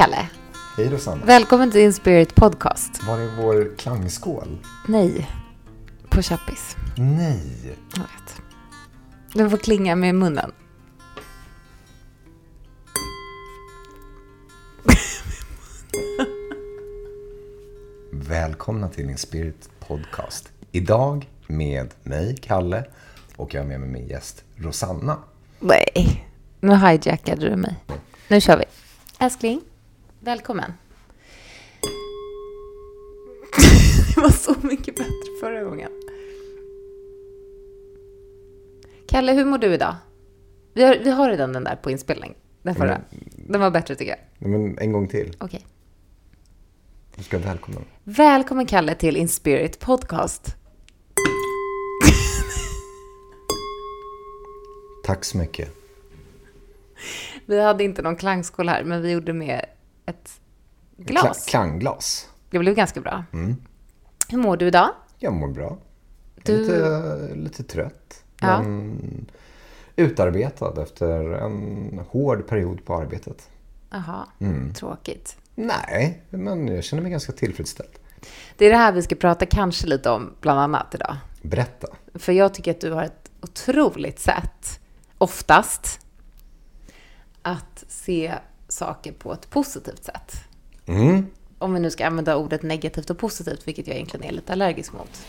Kalle. Hej Rosanna. Välkommen till Inspirit Podcast. Var är vår klangskål? Nej, på chappis. Nej. Jag vet. Den får klinga med munnen. Välkomna till Inspirit Podcast. Idag med mig, Kalle, och jag har med mig min gäst Rosanna. Nej, nu hijackade du mig. Nu kör vi. Älskling, välkommen. Det var så mycket bättre förra gången. Kalle, hur mår du idag? Vi har, vi har redan den där på inspelning. Den förra. Den var bättre tycker jag. Men en gång till. Okej. Du ska välkomna. Välkommen Kalle till Inspirit Podcast. Tack så mycket. Vi hade inte någon klangskål här, men vi gjorde med ett glas. Kla- klangglas. Det blev ganska bra. Mm. Hur mår du idag? Jag mår bra. Du- lite, lite trött. Ja. Men utarbetad efter en hård period på arbetet. Jaha, Mm. tråkigt. Nej, men jag känner mig ganska tillfredsställd. Det är det här vi ska prata kanske lite om, bland annat idag. Berätta. För jag tycker att du har ett otroligt sätt, oftast, att se saker på ett positivt sätt. Mm. Om vi nu ska använda ordet negativt och positivt, vilket jag egentligen är lite allergisk mot.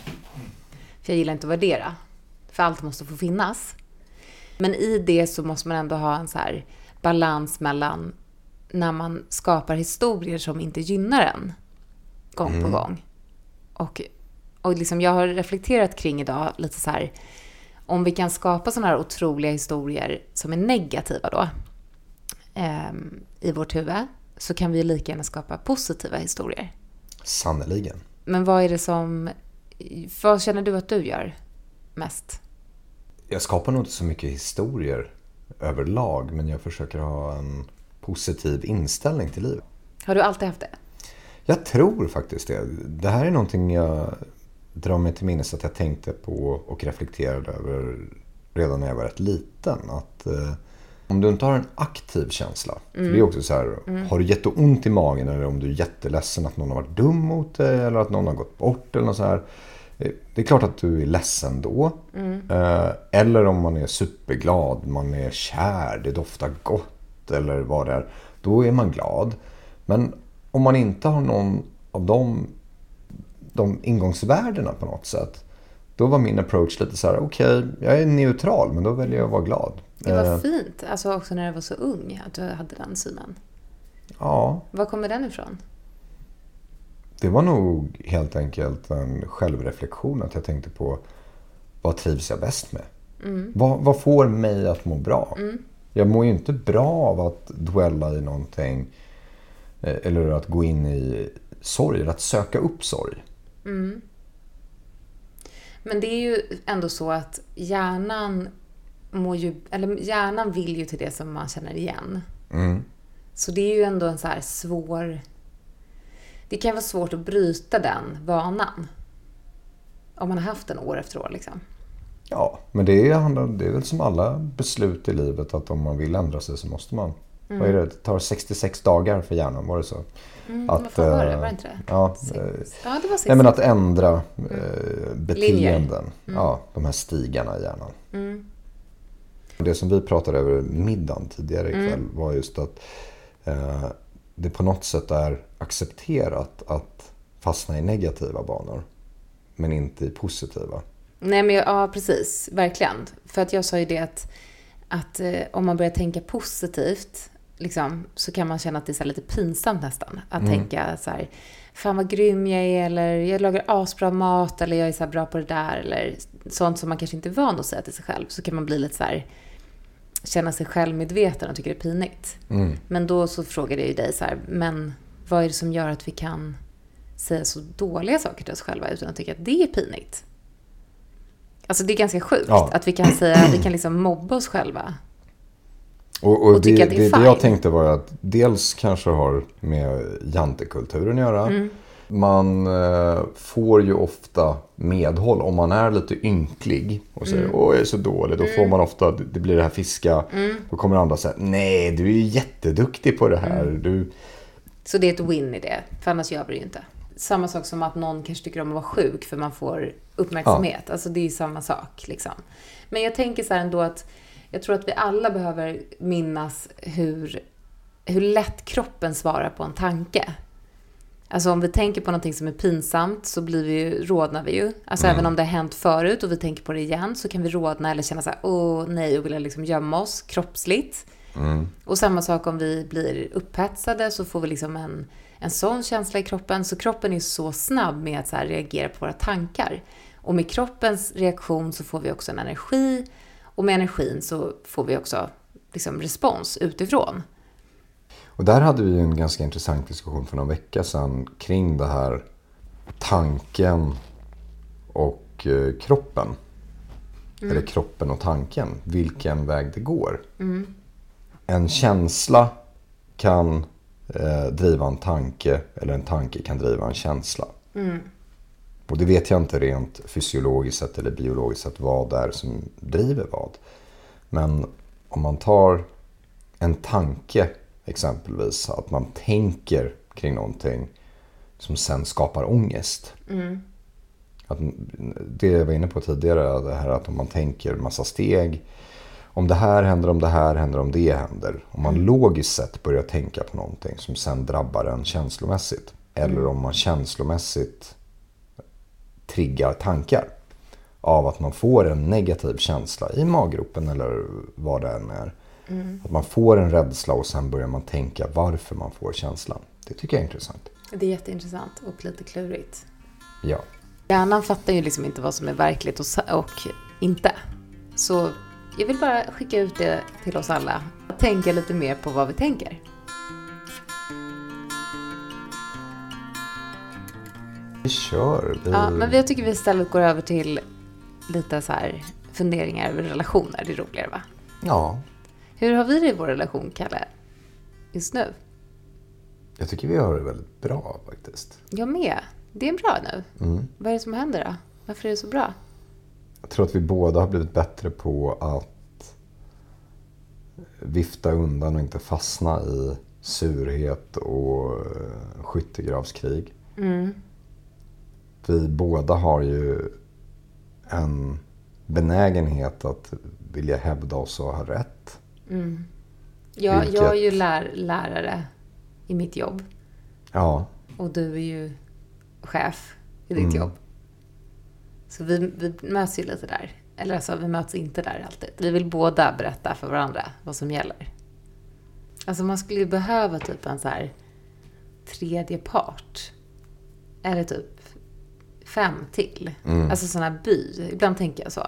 För jag gillar inte att värdera. För allt måste få finnas. Men i det så måste man ändå ha en så här balans mellan när man skapar historier som inte gynnar en gång på gång. Och, och liksom jag har reflekterat kring idag lite så här om vi kan skapa sådana här otroliga historier som är negativa då ehm, i vårt huvud så kan vi lika gärna skapa positiva historier. Sannerligen. Men vad är det som... Vad känner du att du gör mest? Jag skapar nog inte så mycket historier överlag, men jag försöker ha en positiv inställning till livet. Har du alltid haft det? Jag tror faktiskt det. Det här är någonting jag drar mig till minnes att jag tänkte på och reflekterade över redan när jag var rätt liten. Att eh, om du inte har en aktiv känsla. För det är också så här, har du jätteont i magen eller om du är jätteledsen att någon har varit dum mot dig eller att någon har gått bort eller något så här. Eh, det är klart att du är ledsen då. Mm. Eller om man är superglad, man är kär, det doftar gott eller vad det är. Då är man glad. Men om man inte har någon av de, de ingångsvärdena på något sätt. Då var min approach lite så här, okej, jag är neutral men då väljer jag att vara glad. Det var Eh, fint, alltså också när du var så ung, att du hade den synen. ja, Var kommer den ifrån? det var nog helt enkelt en självreflektion att jag tänkte på vad trivs jag bäst med? Vad, vad får mig att må bra? Jag mår ju inte bra av att dwella i någonting eh, eller att gå in i sorg, eller att söka upp sorg. Men det är ju ändå så att hjärnan mår ju, eller hjärnan vill ju till det som man känner igen. Mm. Så det är ju ändå en så här svår... Det kan vara svårt att bryta den vanan. Om man har haft den år efter år liksom. Ja, men det är, det är väl som alla beslut i livet att om man vill ändra sig så måste man. Vad är det? Det tar 66 dagar för hjärnan, var det så? Mm, vad fan var det? Var det inte det? Ja, eh, Ja, det var sex. nej, men att ändra eh, beteenden. Mm. Ja, de här stigarna i hjärnan. Mm. Det som vi pratade över middagen tidigare ikväll Mm. var just att eh, det på något sätt är accepterat att fastna i negativa banor. Men inte i positiva. Nej, men ja, precis. Verkligen. För att jag sa ju det att, att eh, om man börjar tänka positivt liksom, så kan man känna att det är lite pinsamt nästan. Att tänka så här, fan vad grym jag är, eller jag lagar asbra mat, eller jag är så bra på det där, eller sånt som man kanske inte är van att säga till sig själv. Så kan man bli lite så här, känna sig självmedveten och tycka det är pinigt. Mm. Men då så frågade jag ju dig så här, men vad är det som gör att vi kan säga så dåliga saker till oss själva utan att tycka att det är pinigt? Alltså det är ganska sjukt Ja. att vi kan säga, vi kan liksom mobba oss själva. Och, och, Och det, det det, det jag tänkte var att dels kanske har med jantekulturen att göra. Mm. Man eh, får ju ofta medhåll om man är lite ynklig och säger Mm. åh jag är så dålig. Då får man ofta, det blir det här fiska. Mm. Då kommer andra säga nej du är ju jätteduktig på det här. Du, Så det är ett win i det, för annars gör vi det ju inte. Samma sak som att någon kanske tycker om att vara sjuk för man får uppmärksamhet. Alltså det är ju samma sak liksom. Men jag tänker så här ändå att jag tror att vi alla behöver minnas hur, hur lätt kroppen svarar på en tanke. Alltså om vi tänker på någonting som är pinsamt så blir vi ju, rodnar vi ju. Alltså Mm. även om det har hänt förut och vi tänker på det igen så kan vi rodna eller känna så här, åh nej och vilja liksom gömma oss kroppsligt. Mm. Och samma sak om vi blir upphetsade så får vi liksom en, en sån känsla i kroppen. Så kroppen är så snabb med att så reagera på våra tankar. Och med kroppens reaktion så får vi också en energi. Och med energin så får vi också liksom respons utifrån. Och där hade vi en ganska intressant diskussion för någon vecka sedan kring det här tanken och eh, kroppen. Eller kroppen och tanken. Vilken väg det går. En känsla kan eh, driva en tanke eller en tanke kan driva en känsla. Och det vet jag inte rent fysiologiskt sett eller biologiskt sett vad det är som driver vad. Men om man tar en tanke exempelvis, att man tänker kring någonting som sen skapar ångest. Att, det jag var inne på tidigare, det här att om man tänker massa steg. Om det här händer, om det här händer, om det händer. Om man logiskt sett börjar tänka på någonting som sen drabbar en känslomässigt. Eller om man känslomässigt triggar tankar. Av att man får en negativ känsla i maggropen eller vad det än är. Att man får en rädsla och sen börjar man tänka varför man får känslan. Det tycker jag är intressant. Det är jätteintressant och lite klurigt. Ja. Hjärnan fattar ju liksom inte vad som är verkligt och, och inte. Så jag vill bara skicka ut det till oss alla. Att tänka lite mer på vad vi tänker. Vi kör. Vi... Ja, men jag tycker vi istället går över till lite så här funderingar över relationer. Det är roligare va? ja, Hur har vi det i vår relation, Kalle? Just nu? jag tycker vi har det väldigt bra faktiskt. Jag med. Det är bra nu. Mm. Vad är det som händer då? Varför är det så bra? Jag tror att vi båda har blivit bättre på att vifta undan och inte fastna i surhet och eh, skyttegravskrig. Vi båda har ju en benägenhet att vilja hävda oss och ha rätt. Jag, Vilket- jag är ju lär, lärare i mitt jobb. Ja, Och du är ju chef i ditt Mm. jobb. Så vi, vi möts ju lite där. Eller alltså, vi möts inte där alltid. Vi vill båda berätta för varandra vad som gäller. Alltså man skulle ju behöva typ en så här tredje part. Eller typ fem till. Alltså sån här by. Ibland tänker jag så.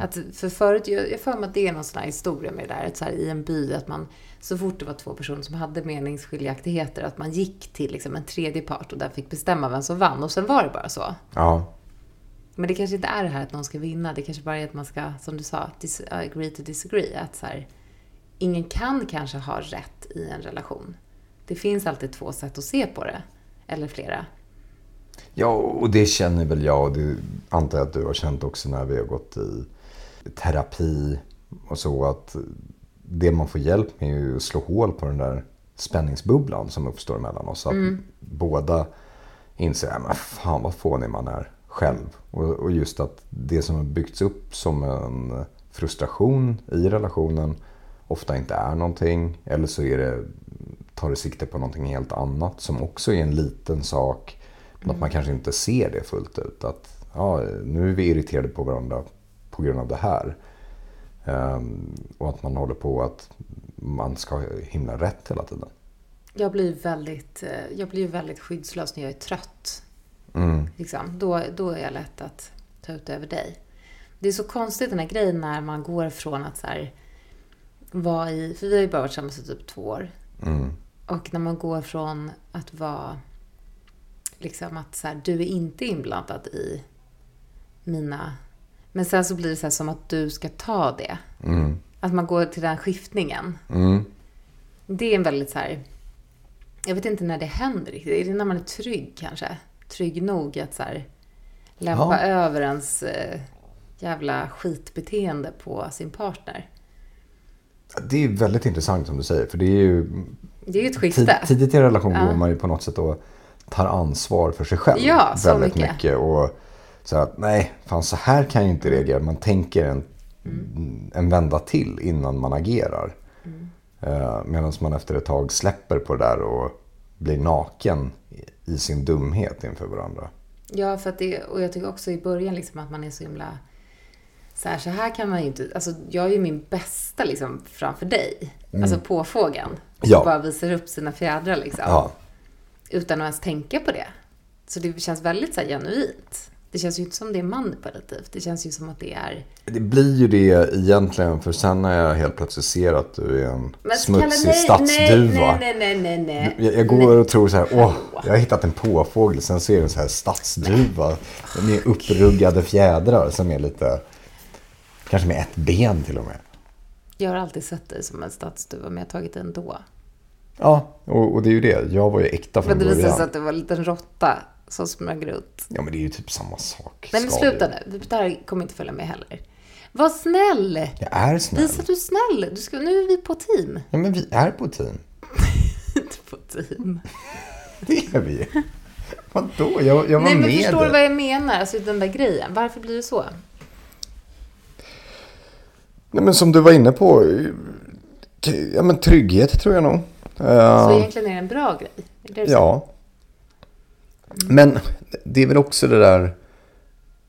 Att för förut, jag för mig att det är någon sån här historia med det där. Att så här, I en by, att man så fort det var två personer som hade meningsskiljaktigheter, att man gick till liksom en tredje part och där fick bestämma vem som vann. Och sen var det bara så. ja, Men det kanske inte är det här att någon ska vinna. Det kanske bara är att man ska, som du sa, dis- agree to disagree. Att så här, ingen kan kanske ha rätt i en relation. Det finns alltid två sätt att se på det. Eller flera. Ja, och det känner väl jag och det antar jag att du har känt också när vi har gått i terapi och så att det man får hjälp med är att slå hål på den där spänningsbubblan som uppstår mellan oss. Att båda inser, ja men fan vad fånig man är själv. Och, och just att det som har byggts upp som en frustration i relationen ofta inte är någonting. Eller så är det, tar det sikte på någonting helt annat som också är en liten sak. Men att man kanske inte ser det fullt ut. Att ja, nu är vi irriterade på varandra på grund av det här. Ehm, och att man håller på att man ska ha himla rätt hela tiden. Jag blir väldigt, eh, jag blir väldigt skyddslös när jag är trött. Mm. Liksom. Då, då är jag lätt att ta ut över dig. Det är så konstigt den här grejen när man går från att så här, vara i... För vi har ju bara varit tillsammans i typ två år. Mm. Och när man går från att vara... Liksom att så här, du är inte inblandad i mina... Men sen så blir det så som att du ska ta det. Mm. Att man går till den skiftningen. Mm. Det är en väldigt så här... Jag vet inte när det händer riktigt. Är det när man är trygg kanske? Trygg nog att så här, lämpa Ja. över ens eh, jävla skitbeteende på sin partner. Det är väldigt intressant som du säger. För det är ju Det är ju ett skifte. tidigt i en relation Ja. går man ju på något sätt och tar ansvar för sig själv. Ja, väldigt mycket. mycket. Och så att nej, fan så här kan jag inte reagera. Man tänker en, Mm. en vända till innan man agerar. Eh, Medan man efter ett tag släpper på det där och blir naken i- sin dumhet inför varandra. Ja, för att det, och jag tycker också i början liksom att man är så himla... Så här, så här kan man ju inte... Alltså, jag är ju min bästa liksom framför dig. Alltså på fågeln. Mm. Ja. Bara visar upp sina fjädrar liksom. Ja, Utan att ens tänka på det. Så det känns väldigt så här genuint. Det känns ju inte som det är manipulativt. Det känns ju som att det är... det blir ju det egentligen för sen när jag helt plötsligt ser att du är en Men smutsig nej, stadsduva. Nej, nej, nej, nej, nej. Jag, går och tror så här, åh, jag har hittat en påfågel. Sen ser jag en så här stadsduva med uppruggade fjädrar som är lite, kanske med ett ben till och med. Jag har alltid sett dig som en stadsduva, men jag har tagit det ändå. Ja, och, och det är ju det. Jag var ju äkta från Men det visade sig början. att det var en liten råtta som smög runt. Ja, men det är ju typ samma sak. Nej men sluta nu. Det här kommer inte följa med heller. Var snäll! Jag är snäll. Visa att du är snäll. Du ska, nu är vi på team. Ja, men vi är på team. Inte på team. Det är vi. Vadå? Jag, jag var Nej men med förstår du vad jag menar? Alltså den där grejen. Varför blir det så? Nej, men som du var inne på. Ja, men trygghet tror jag nog. Så Eh, egentligen är det en bra grej. Det? Ja. Men det är väl också det där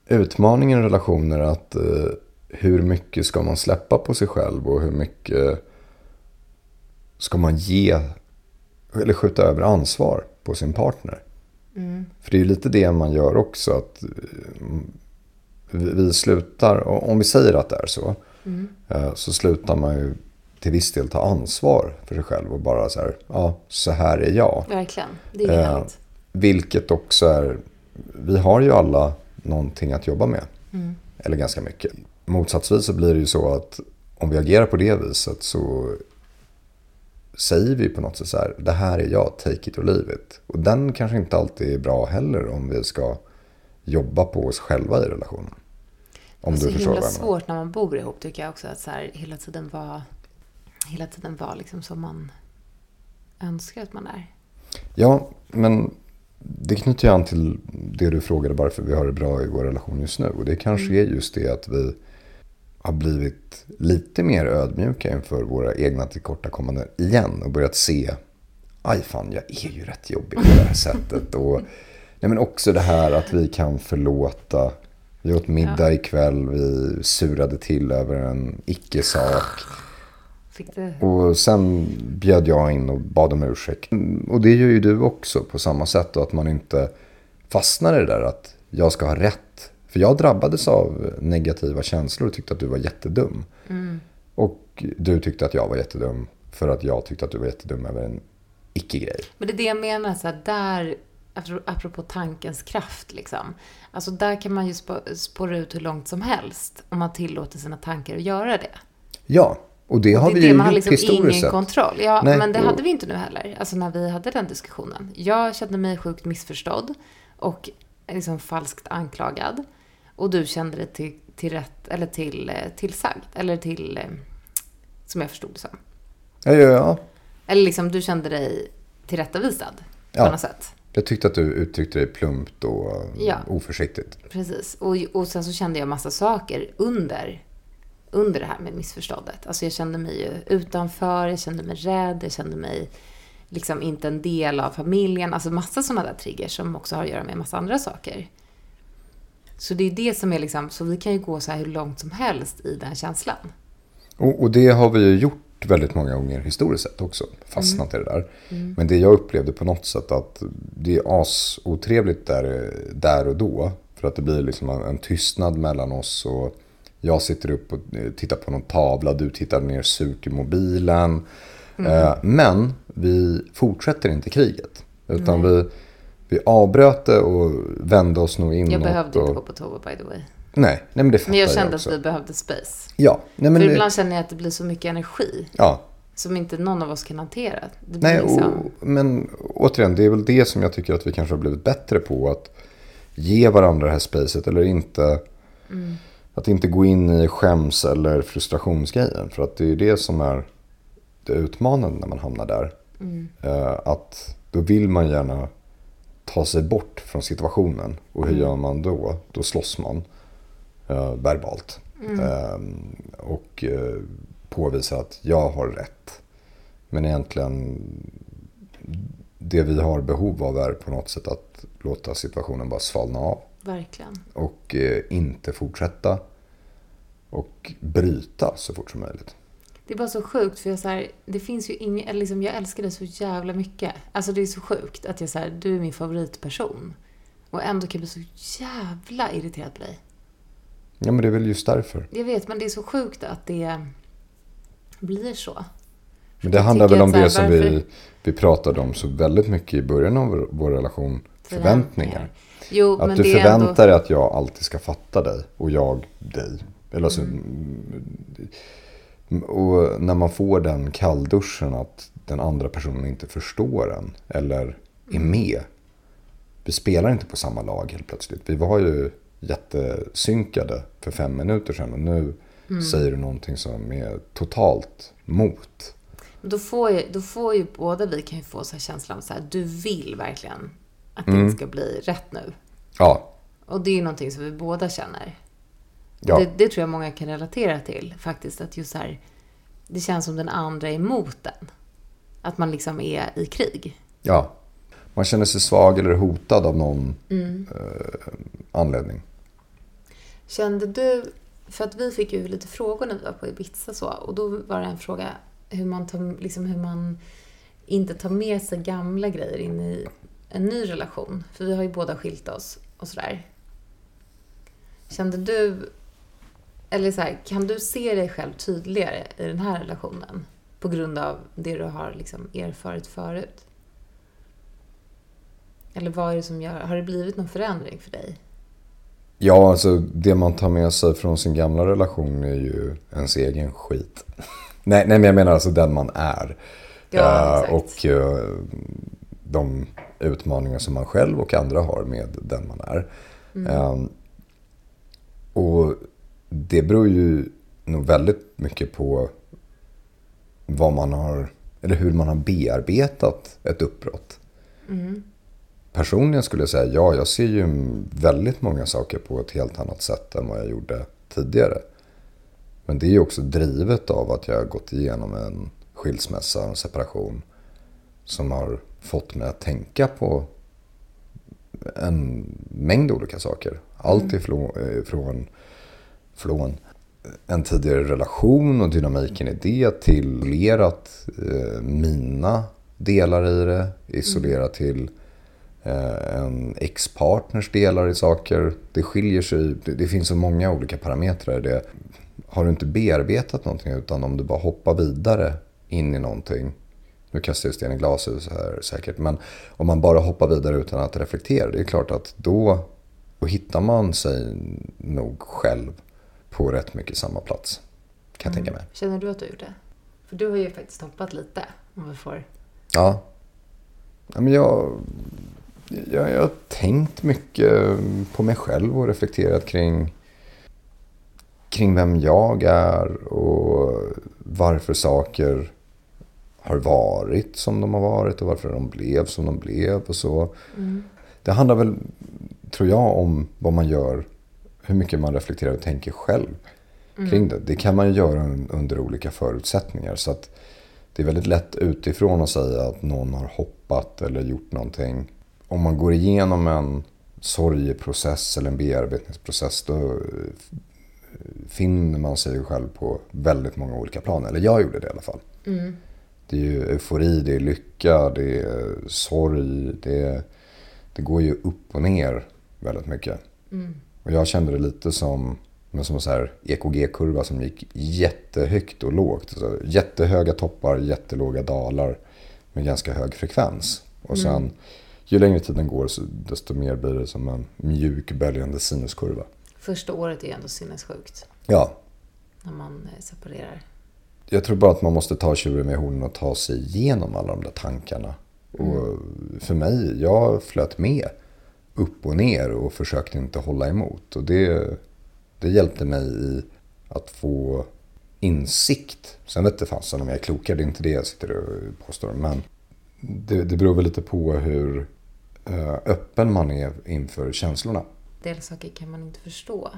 utmaningen i relationer att eh, hur mycket ska man släppa på sig själv och hur mycket ska man ge eller skjuta över ansvar på sin partner. För det är ju lite det man gör också. att eh, vi vi slutar, om vi säger att det är så, eh, så slutar man ju till viss del ta ansvar för sig själv och bara så här, ja, så här är jag. Verkligen. Det är ju Eh, vilket också är, vi har ju alla någonting att jobba med. Eller ganska mycket. Motsatsvis så blir det ju så att om vi agerar på det viset så säger vi på något sätt så här, det här är jag, take it or leave it. Och den kanske inte alltid är bra heller om vi ska jobba på oss själva i relationen. Om det är så himla svårt när man bor ihop tycker jag också. Att så här, hela tiden vara hela tiden vara liksom som man önskar att man är. Ja, men det knyter ju an till det du frågade varför vi har det bra i vår relation just nu. Och det kanske är just det att vi har blivit lite mer ödmjuka inför våra egna tillkortakommanden igen och börjat se, aj fan, jag är ju rätt jobbig på det här sättet. Och nej, men också det här att vi kan förlåta. Vi åt middag ikväll, vi surade till över en icke-sak. Det... Och sen bjöd jag in och bad om ursäkt. Och det gör ju du också på samma sätt. Och att man inte fastnar i det där att jag ska ha rätt. För jag drabbades av negativa känslor och tyckte att du var jättedum. Och du tyckte att jag var jättedum för att jag tyckte att du var jättedum över en icke-grej. Men det är det jag menar, så här, där, apro- apropå tankens kraft, liksom. Alltså där kan man ju spå- spåra ut hur långt som helst om man tillåter sina tankar att göra det. Ja, och det har det är vi det, ju man gjort liksom historiskt ingen kontroll. Ja, Nej, men det och- hade vi inte nu heller. Alltså när vi hade den diskussionen. Jag kände mig sjukt missförstådd och liksom falskt anklagad. Och du kände dig till, till rätt, eller till, eh, tillsagd. Eller till, eh, som jag förstod det som. Ja, ja, ja. Eller liksom du kände dig tillrättavisad Ja. på något sätt. Jag tyckte att du uttryckte dig plumpt och Ja. oförsiktigt. Precis. Och, och sen så kände jag massa saker under, under det här med missförståndet. Alltså jag kände mig ju utanför, jag kände mig rädd, jag kände mig liksom inte en del av familjen. Alltså massa sådana där triggers som också har att göra med massa andra saker. Så det är det som är liksom, så vi kan ju gå så här hur långt som helst i den känslan. Och, och det har vi ju gjort väldigt många gånger historiskt sett också. Fastnat i det där. Men det jag upplevde på något sätt att det är asotrevligt där, där och då. För att det blir liksom en, en tystnad mellan oss. Och jag sitter upp och eh, tittar på någon tavla. Du tittar ner surt i mobilen. Eh, men vi fortsätter inte kriget. Utan vi, vi avbröt det och vände oss nog inåt. Jag behövde och, inte gå på toa by the way. Nej, nej men det fattar Men jag kände också. att vi behövde space. Ja, nej men För det, ibland känner jag att det blir så mycket energi ja, som inte någon av oss kan hantera. Nej, liksom... och, men återigen, det är väl det som jag tycker att vi kanske har blivit bättre på. Att ge varandra det här spacet eller inte. Att inte gå in i skäms eller frustrationsgrejen. För att det är det som är det utmanande när man hamnar där. Eh, att då vill man gärna ta sig bort från situationen. Och hur gör man då? Då slåss man eh, verbalt. Eh, och eh, påvisar att jag har rätt. Men egentligen det vi har behov av är på något sätt att låta situationen bara svalna av. Verkligen. Och eh, inte fortsätta. Och bryta så fort som möjligt. Det är bara så sjukt för jag så här, det finns ju ingen, liksom jag älskar dig så jävla mycket. Alltså det är så sjukt att jag så här, du är min favoritperson. Och ändå kan jag bli så jävla irriterad på dig. Ja men det är väl just därför. Jag vet, men det är så sjukt att det blir så. Men det handlar väl om här, det som vi, varför- vi pratade om så väldigt mycket i början av vår, vår relation. Förväntningar. Jo, Att du förväntar ändå... dig att jag alltid ska fatta dig och jag dig. Eller alltså, mm. Och när man får den kallduschen att den andra personen inte förstår en eller är med. Vi spelar inte på samma lag helt plötsligt. Vi var ju jättesynkade för fem minuter sedan och nu säger du någonting som är totalt mot. Då får, ju, då får ju båda vi kan ju få så här känslan så här, du vill verkligen att Mm. det ska bli rätt nu. Ja, Och det är ju någonting som vi båda känner. ja. Det, det tror jag många kan relatera till faktiskt. Att just här, det känns som den andra är emot den. Att man liksom är i krig. Ja. Man känner sig svag eller hotad av någon eh, anledning. Kände du, för att vi fick ju lite frågor när vi var på Ibiza så, och då var det en fråga hur man, tar, liksom hur man inte tar med sig gamla grejer in i en ny relation. För vi har ju båda skilt oss och sådär. Kände du, eller så här, kan du se dig själv tydligare i den här relationen? På grund av det du har liksom erfarit förut? Eller vad är det som gör, har det blivit någon förändring för dig? Ja, alltså det man tar med sig från sin gamla relation är ju ens egen skit. nej, nej, men jag menar alltså den man är. Ja, exakt. och eh, de utmaningar som man själv och andra har med den man är. Mm. Eh, och det beror ju nog väldigt mycket på vad man har, eller hur man har bearbetat ett uppbrott. Mm. Personligen skulle jag säga ja, jag ser ju väldigt många saker på ett helt annat sätt än vad jag gjorde tidigare. Men det är ju också drivet av att jag har gått igenom en skilsmässa, en separation. Som har fått mig att tänka på en mängd olika saker. Allt ifrån, eh, från, en tidigare relation och dynamiken i det till isolerat eh, mina delar i det. Isolerat till eh, en ex-partners delar i saker. Det skiljer sig. Det, det finns så många olika parametrar i det. Har du inte bearbetat någonting utan om du bara hoppar vidare in i någonting. Nu kastar jag sten i glashus här säkert. Men om man bara hoppar vidare utan att reflektera. Det är klart att då, då hittar man sig nog själv på rätt mycket samma plats. Kan jag tänka mig. Känner du att du har gjort det? För du har ju faktiskt hoppat lite, om vi får... Ja. ja men jag, jag, jag har tänkt mycket på mig själv och reflekterat kring, kring vem jag är och varför saker har varit som de har varit och varför de blev som de blev och så. Det handlar väl, tror jag, om vad man gör, hur mycket man reflekterar och tänker själv kring det. Det kan man ju göra under olika förutsättningar. Så att det är väldigt lätt utifrån att säga att någon har hoppat eller gjort någonting. Om man går igenom en sorgeprocess eller en bearbetningsprocess då eh, finner man sig själv på väldigt många olika plan. Eller jag gjorde det i alla fall. Mm. Det är ju eufori, det är lycka, det är sorg. Det, är, det går ju upp och ner väldigt mycket. Och jag kände det lite som, som en så här EKG-kurva som gick jättehögt och lågt. Så jättehöga toppar, jättelåga dalar med ganska hög frekvens. Och sen ju längre tiden går desto mer blir det som en mjuk böljande sinuskurva. Första året är ju ändå sinnessjukt, Ja, när man eh, separerar. Jag tror bara att man måste ta tjuren med hornen och ta sig igenom alla de där tankarna. Och för mig, jag flöt med upp och ner och försökte inte hålla emot. Och det, det hjälpte mig i att få insikt. Sen vet det fasen om jag är klokare, det är inte det jag sitter och påstår. Men Det, det beror väl lite på hur eh, öppen man är inför känslorna. del saker kan man inte förstå.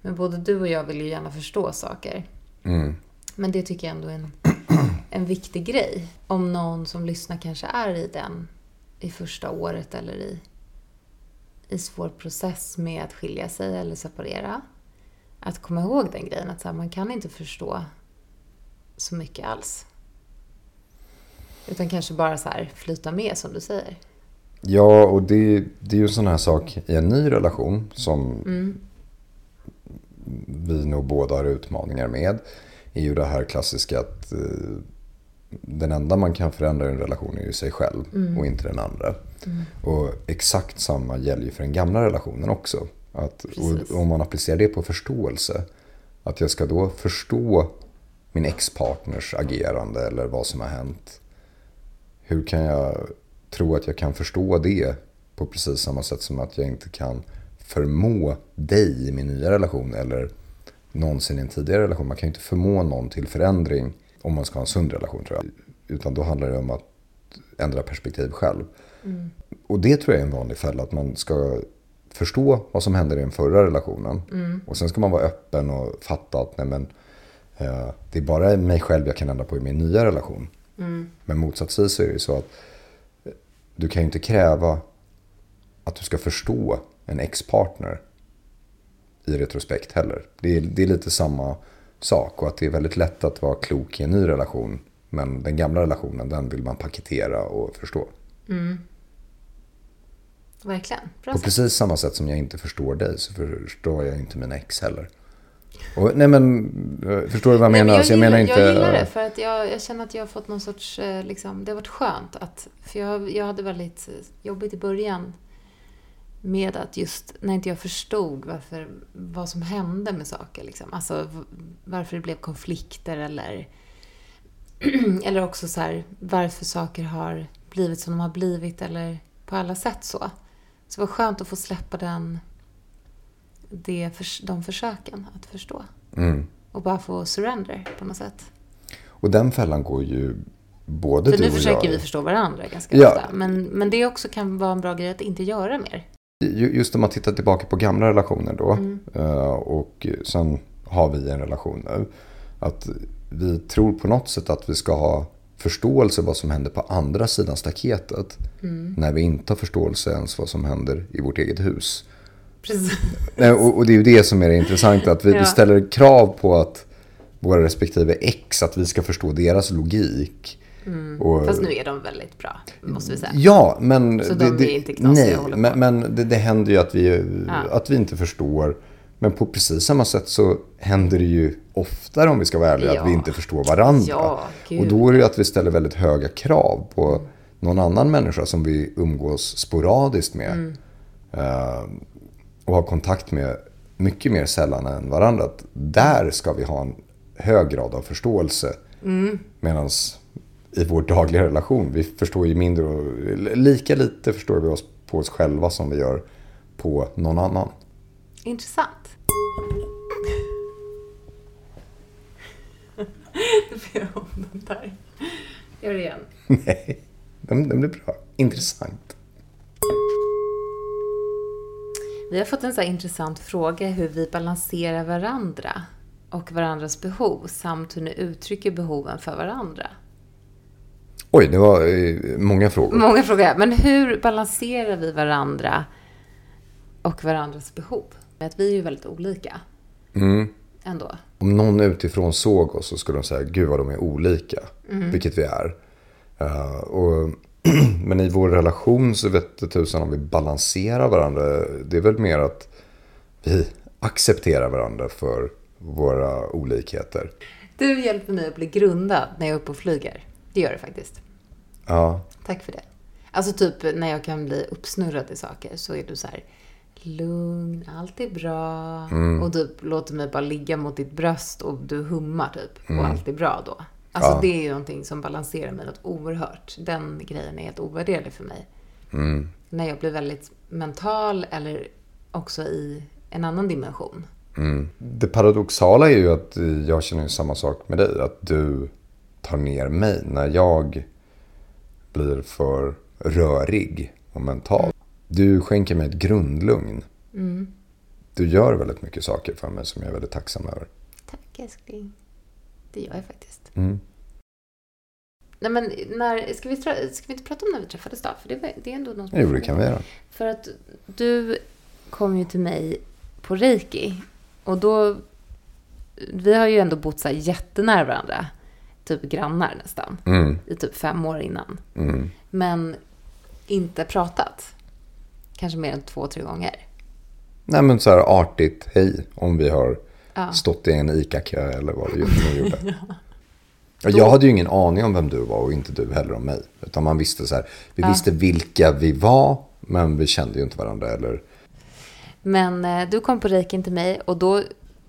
Men både du och jag vill ju gärna förstå saker. Mm. Men det tycker jag ändå är en, en viktig grej. Om någon som lyssnar kanske är i den i första året eller i, i svår process med att skilja sig eller separera. Att komma ihåg den grejen att här, man kan inte förstå så mycket alls. Utan kanske bara så här flyta med som du säger. Ja, och det, det är ju en sån här sak i en ny relation som vi nog båda har utmaningar med. Är ju det här klassiska att eh, den enda man kan förändra i en relation är ju sig själv och inte den andra. Och exakt samma gäller ju för den gamla relationen också. Att, om man applicerar det på förståelse. Att jag ska då förstå min ex-partners agerande eller vad som har hänt. Hur kan jag tro att jag kan förstå det på precis samma sätt som att jag inte kan förmå dig i min nya relation eller någonsin i en tidigare relation. Man kan ju inte förmå någon till förändring om man ska ha en sund relation tror jag. Utan då handlar det om att ändra perspektiv själv. Och det tror jag är en vanlig fälla, att man ska förstå vad som hände i den förra relationen. Och sen ska man vara öppen och fatta att nej men, eh, det är bara mig själv jag kan ändra på i min nya relation. Men motsatsvis så är det ju så att eh, du kan ju inte kräva att du ska förstå en ex-partner i retrospekt heller. Det är, det är lite samma sak och att det är väldigt lätt att vara klok i en ny relation. Men den gamla relationen, den vill man paketera och förstå. Verkligen. Bra På precis samma sätt som jag inte förstår dig så förstår jag inte min ex heller. Och, nej men, eh, förstår du vad jag Nej, menar? men jag, så jag gillar, menar inte... jag gillar det för att jag, jag känner att jag har fått någon sorts, eh, liksom, det har varit skönt att, för jag, jag hade väldigt eh, jobbigt i början med att just när inte jag förstod varför, vad som hände med saker, liksom. alltså varför det blev konflikter eller, eller också så här, varför saker har blivit som de har blivit eller på alla sätt så. Så det var skönt att få släppa den, det, de försöken att förstå. Mm. Och bara få surrender på något sätt. Och den fällan går ju både För du nu och försöker jag... vi förstå varandra ganska Ja. ofta. Men, men det också kan vara en bra grej att inte göra mer. Ju- Just om man tittar tillbaka på gamla relationer då. Mm. eh, Och sen har vi en relation nu. Att vi tror på något sätt att vi ska ha förståelse vad som händer på andra sidan staketet. Mm. När vi inte har förståelse ens vad som händer i vårt eget hus. Precis. Och, och det är ju det som är det intressanta. Att vi, Ja. vi ställer krav på att våra respektive ex, att vi ska förstå deras logik. Och, Mm. Fast nu är de väldigt bra, måste vi säga. Ja, men... Så de är inte knasiga Nej, och på. men, men det, det händer ju att vi, Ja. att vi inte förstår. Men på precis samma sätt så händer det ju oftare om vi ska vara ärliga Ja. att vi inte förstår varandra. Ja, och då är det ju att vi ställer väldigt höga krav på någon annan människa som vi umgås sporadiskt med. Mm. Eh, och har kontakt med mycket mer sällan än varandra. Att där ska vi ha en hög grad av förståelse. Mm. Medan i vår dagliga relation, vi förstår ju mindre och lika lite förstår vi oss på oss själva som vi gör på någon annan. Intressant. Nu får jag om den där. Gör det igen. Nej, den, den blir bra. Intressant. Vi har fått en så här intressant fråga hur vi balanserar varandra och varandras behov samt hur ni uttrycker behoven för varandra. Oj, det var eh, många frågor. Många frågor. Men hur balanserar vi varandra och varandras behov? Att vi är ju väldigt olika. Ändå. Om någon utifrån såg oss så skulle de säga, gud vad de är olika. Vilket vi är. Eh, och, men i vår relation så vet tusan om vi balanserar varandra. Det är väl mer att vi accepterar varandra för våra olikheter. Du hjälper mig att bli grundad när jag är uppe och flyger. Det gör det faktiskt. Ja, Tack för det. Alltså typ när jag kan bli uppsnurrad i saker så är du så här lugn, allt är bra. Och typ låter mig bara ligga mot ditt bröst och du hummar typ. Och allt är bra då. Alltså Ja. det är ju någonting som balanserar mig något oerhört. Den grejen är helt ovärderlig för mig. När jag blir väldigt mental eller också i en annan dimension. Det paradoxala är ju att jag känner ju samma sak med dig. Att du tar ner mig när jag blir för rörig och mental. Du skänker mig ett grundlugn. Mm. Du gör väldigt mycket saker för mig som jag är väldigt tacksam över. Tack älskling. Det gör jag faktiskt. Mm. Nej men när, ska vi, ska vi inte prata om när vi träffades då? För det, var- det är ändå något Jo, det kan vi göra. För att du kom ju till mig på reiki. Och då, vi har ju ändå bott så här jättenära varandra. Typ grannar nästan. Mm. I typ fem år innan. Mm. Men inte pratat. Kanske mer än två, tre gånger. Nej men så här artigt, hej, om vi har Ja. stått i en ICA-kö eller vad det nu gjorde. Och Jag hade ju ingen aning om vem du var och inte du heller om mig. Utan man visste så här, vi visste vilka vi var, men vi kände ju inte varandra. Eller, Men eh, du kom på reikin till mig och då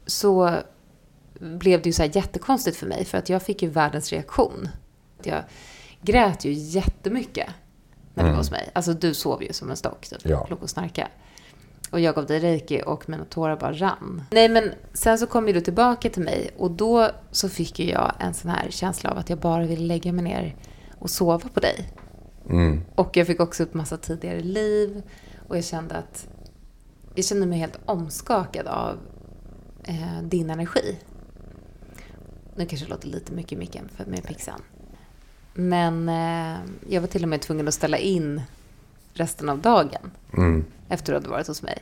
så blev det ju så här jättekonstigt för mig för att jag fick ju världens reaktion. Jag grät ju jättemycket när du var hos mig. Alltså du sov ju som en stock, typ. Ja. Låg och snarkade. Och jag gav dig reiki och mina tårar bara rann. Nej men sen så kom ju du tillbaka till mig och då så fick ju jag en sån här känsla av att jag bara ville lägga mig ner och sova på dig. mm, Och jag fick också upp massa tidigare liv. Och jag kände att jag kände mig helt omskakad av eh, din energi. Nu kanske det låter lite mycket i micken för med pixan. Men eh, jag var till och med tvungen att ställa in resten av dagen mm. efter att du hade varit hos mig.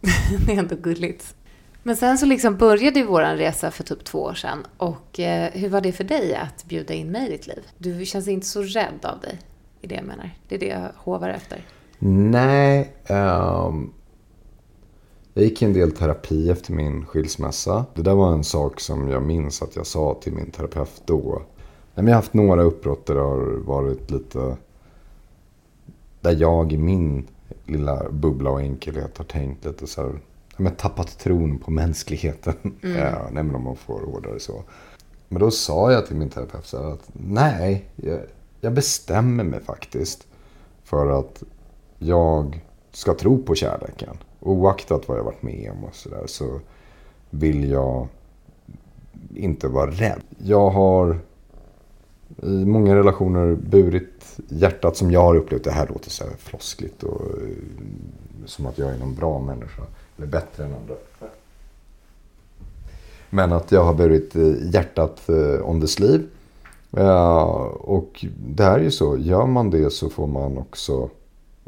det är ändå gulligt. Men sen så liksom började ju vår resa för typ två år sedan. Och eh, hur var det för dig att bjuda in mig i ditt liv? Du känns inte så rädd av dig, i det jag menar. Det är det jag hovar efter. Nej, ehm, jag gick en del terapi efter min skilsmässa. Det där var en sak som jag minns att jag sa till min terapeut då. Jag har haft några uppbrott där det har varit lite... Där jag i min lilla bubbla och enkelhet har tänkt lite så här... ja, Men tappat tron på mänskligheten. Ja, nej, men om man får ordare så. Men då sa jag till min terapeut så här att nej, jag, jag bestämmer mig faktiskt för att jag ska tro på kärleken. Oaktat vad jag varit med om och sådär så vill jag inte vara rädd. Jag har i många relationer burit hjärtat som jag har upplevt. Det här låter så här floskligt och eh, som att jag är någon bra människa. Eller bättre än andra. Men att jag har burit eh, hjärtat on the sleeve. Och det här är ju så. Gör man det så får man också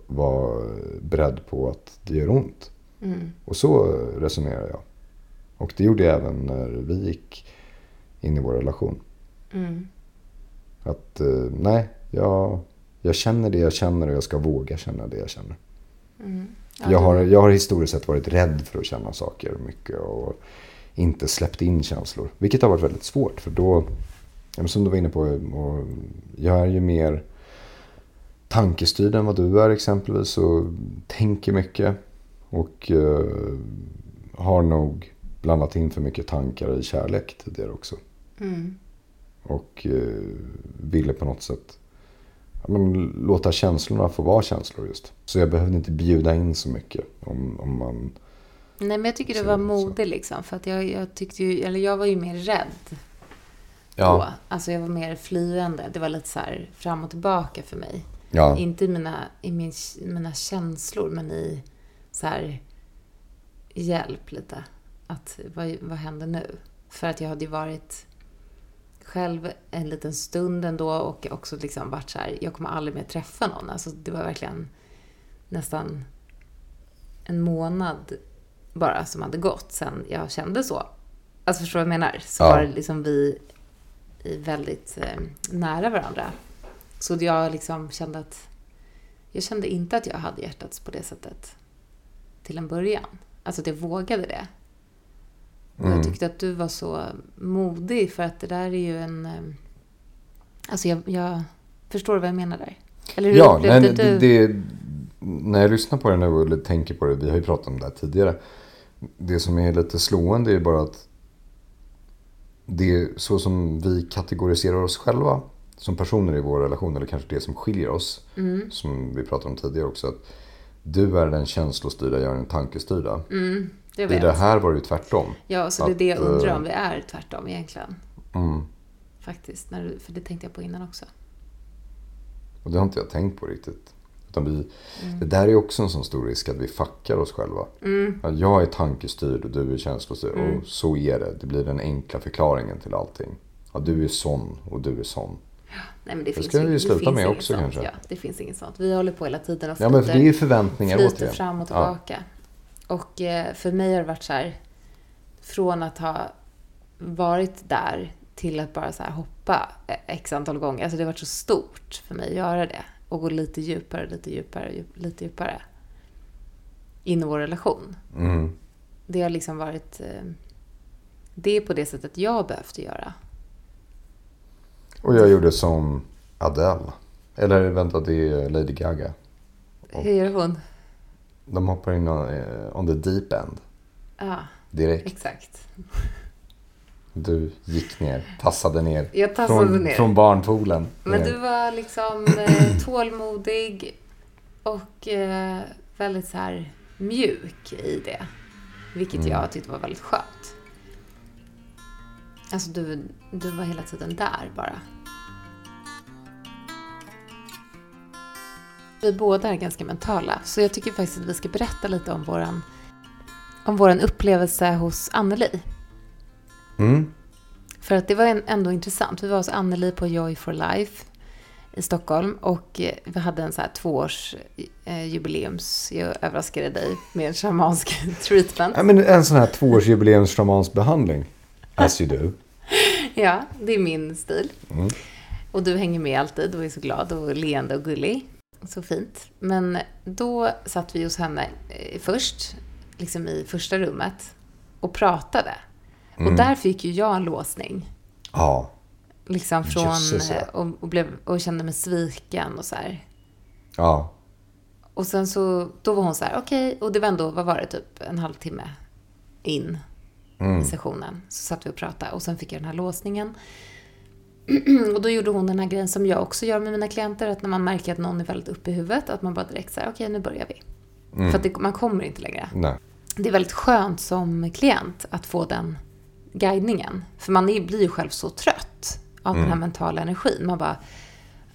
vara beredd på att det gör ont. Mm. Och så resonerar jag. Och det gjorde jag även när vi gick in i vår relation. Mm. Att eh, nej, jag, jag känner det jag känner och jag ska våga känna det jag känner. Mm. Ja, jag, har, jag har historiskt sett varit rädd för att känna saker mycket och inte släppt in känslor. Vilket har varit väldigt svårt för då, som du var inne på, jag är ju mer tankestyrd än vad du är exempelvis och tänker mycket. Och eh, har nog blandat in för mycket tankar i kärlek tidigare också. Mm. Och eh, ville på något sätt ja, men, låta känslorna få vara känslor just. Så jag behövde inte bjuda in så mycket om, om man... Nej, men jag tycker Så- var modig liksom. För att jag, jag tyckte ju, eller jag var ju mer rädd då. Ja, Alltså jag var mer flyende. Det var lite så här fram och tillbaka för mig. Ja, Inte i mina, i min, mina känslor, men i så här hjälp lite. Att vad, vad händer nu? För att jag hade ju varit själv en liten stund ändå och också liksom varit så här, jag kommer aldrig mer träffa någon. Alltså det var verkligen nästan en månad bara som hade gått sen jag kände så. Alltså förstår du vad jag menar? Så Ja. var det liksom vi väldigt eh, nära varandra. Så jag liksom kände att jag kände inte att jag hade hjärtats på det sättet till en början. Alltså att jag vågade det. Mm. jag tyckte att du var så modig för att det där är ju en... eh, Alltså jag, jag förstår vad jag menar där. Eller hur ja upplevde nej, du? det, det, när jag lyssnar på det nu eller tänker på det, vi har ju pratat om det här tidigare. Det som är lite slående är bara att det är så som vi kategoriserar oss själva som personer i vår relation, eller kanske det som skiljer oss, Mm. som vi pratade om tidigare också. Att du är den känslostyrda, jag är den tankestyrda. Mm, det I det här var det ju tvärtom. Ja, så det är det jag undrar eh, om vi är tvärtom egentligen. Mm. Faktiskt. När du, för det tänkte jag på innan också. Och det har inte jag tänkt på riktigt. Utan vi, Det där är också en sån stor risk att vi fuckar oss själva. Att jag är tankestyrd och du är känslostyrd. Och så är det. Det blir den enkla förklaringen till allting. Ja, du är sån och du är sån. Nej, men det, finns ska vi ju, sluta det finns med också sånt. kanske. Ja, det finns inget sånt. Vi håller på hela tiden och Ja, men det är ju förväntningar flyter återigen. fram och Ja. tillbaka. Och eh, för mig har det varit så här, från att ha varit där till att bara så hoppa eh, x antal gånger. Alltså det har varit så stort för mig att göra det. Och gå lite djupare, lite djupare, djup- lite djupare. In i vår relation. Mm. Det har liksom varit... Eh, det är på det sättet jag behövt göra. Och jag gjorde som Adele. Eller vänta, det är Lady Gaga. Hur gör hon? De hoppar in on, eh, on the deep end. Ja, Direkt. exakt. Du gick ner, tassade ner. Jag tassade från, ner. Från barnpoolen. Men ner. du var liksom eh, tålmodig och eh, väldigt så här mjuk i det. Vilket Mm. jag tyckte var väldigt skönt. Alltså du, du var hela tiden där bara. Vi båda är ganska mentala, så jag tycker faktiskt att vi ska berätta lite om våran, om våran upplevelse hos Anneli. Mm. För att det var ändå intressant. Vi var hos Anneli på Joy for Life i Stockholm och eh, vi hade en så här tvåårs eh, jubileums... Jag överraskade dig med en shamansk treatment. Ja, men en sån här tvåårsjubileumsromansbehandling. As you do. Ja, det är min stil. Mm. Och du hänger med alltid och är så glad och leende och gullig. Så fint. Men då satt vi hos henne eh, först, liksom i första rummet, och pratade. Och där fick ju jag en låsning. Ja. Liksom från... Jösses, ja. eh, Och, och, blev, och kände mig sviken och så här. Ja. Och sen så, då var hon så här, okej, och det var ändå, vad var det, typ en halvtimme in i sessionen. Så satt vi och pratade och sen fick jag den här låsningen. och då gjorde hon den här grejen som jag också gör med mina klienter, att när man märker att någon är väldigt uppe i huvudet, att man bara direkt säger, okej, nu börjar vi. För att det, man kommer inte längre. Nej. Det är väldigt skönt som klient att få den guidningen. För man är, blir ju själv så trött av den här mentala energin. Man bara,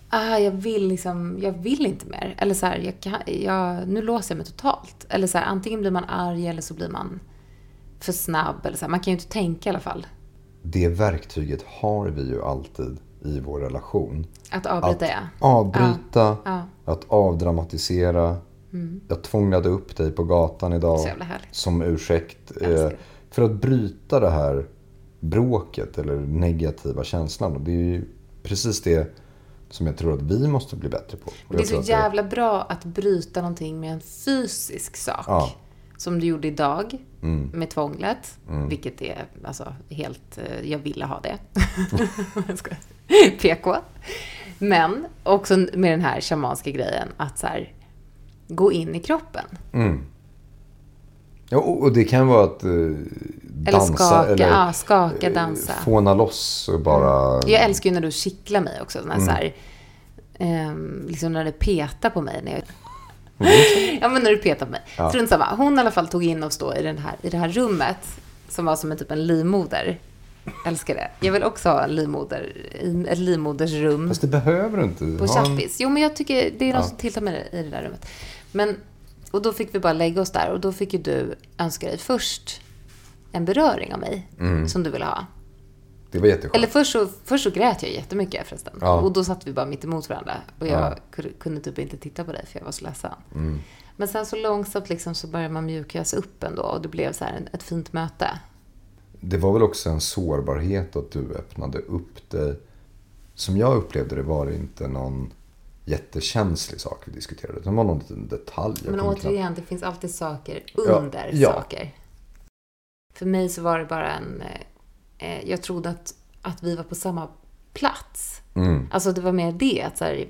ah, jag vill liksom, jag vill inte mer. Eller så här, jag kan, jag, nu låser jag mig totalt. Eller så här, antingen blir man arg eller så blir man för snabb. Eller så här. Man kan ju inte tänka i alla fall. Det verktyget har vi ju alltid i vår relation. Att avbryta, Att ja. avbryta, Ja. att avdramatisera. Jag tvångade upp dig på gatan idag som ursäkt. Eh, för att bryta det här bråket eller negativa känslan. Och Det är ju precis det som jag tror att vi måste bli bättre på. Och Det är så jävla bra att bryta någonting med en fysisk sak. Ja. Som du gjorde idag med tvånglet. Vilket är alltså helt... eh, Jag ville ha det. PK. Men också med den här shamanska grejen att så här, gå in i kroppen. Ja, och det kan vara att eh, dansa skaka, eller ja, skaka, eh, dansa. Mm. fåna loss och bara... Jag älskar ju när du kittlar mig också. När, så här, ehm, liksom när du petar på mig. När jag... ja, men när du petar på mig. Ja. Strunt samma. Hon i alla fall tog in och stå i, den här, i det här rummet som var som en typ en livmoder. Älskar det. Jag vill också ha en livmoder, ett livmodersrum Fast det behöver du inte. på chappis. Jo, men jag tycker det är något som tilltar mig i det där rummet. Men, och då fick vi bara lägga oss där och då fick ju du önska dig först en beröring av mig som du ville ha. Det var jätteskönt. Eller först så, först så grät jag jättemycket förresten. Ja. Och då satt vi bara mitt emot varandra. Och jag Ja. kunde, typ inte titta på dig för jag var så ledsen. Mm. Men sen så långsamt liksom så började man mjukas upp ändå. Och det blev så här ett fint möte. Det var väl också en sårbarhet att du öppnade upp dig. Som jag upplevde det var det inte någon jättekänslig sak vi diskuterade. Det var någon liten detalj. Men kommer knappt- återigen, det finns alltid saker Ja, under ja. saker. För mig så var det bara en... Eh, jag trodde att, att vi var på samma plats. Mm. Alltså det var mer det. Att så här,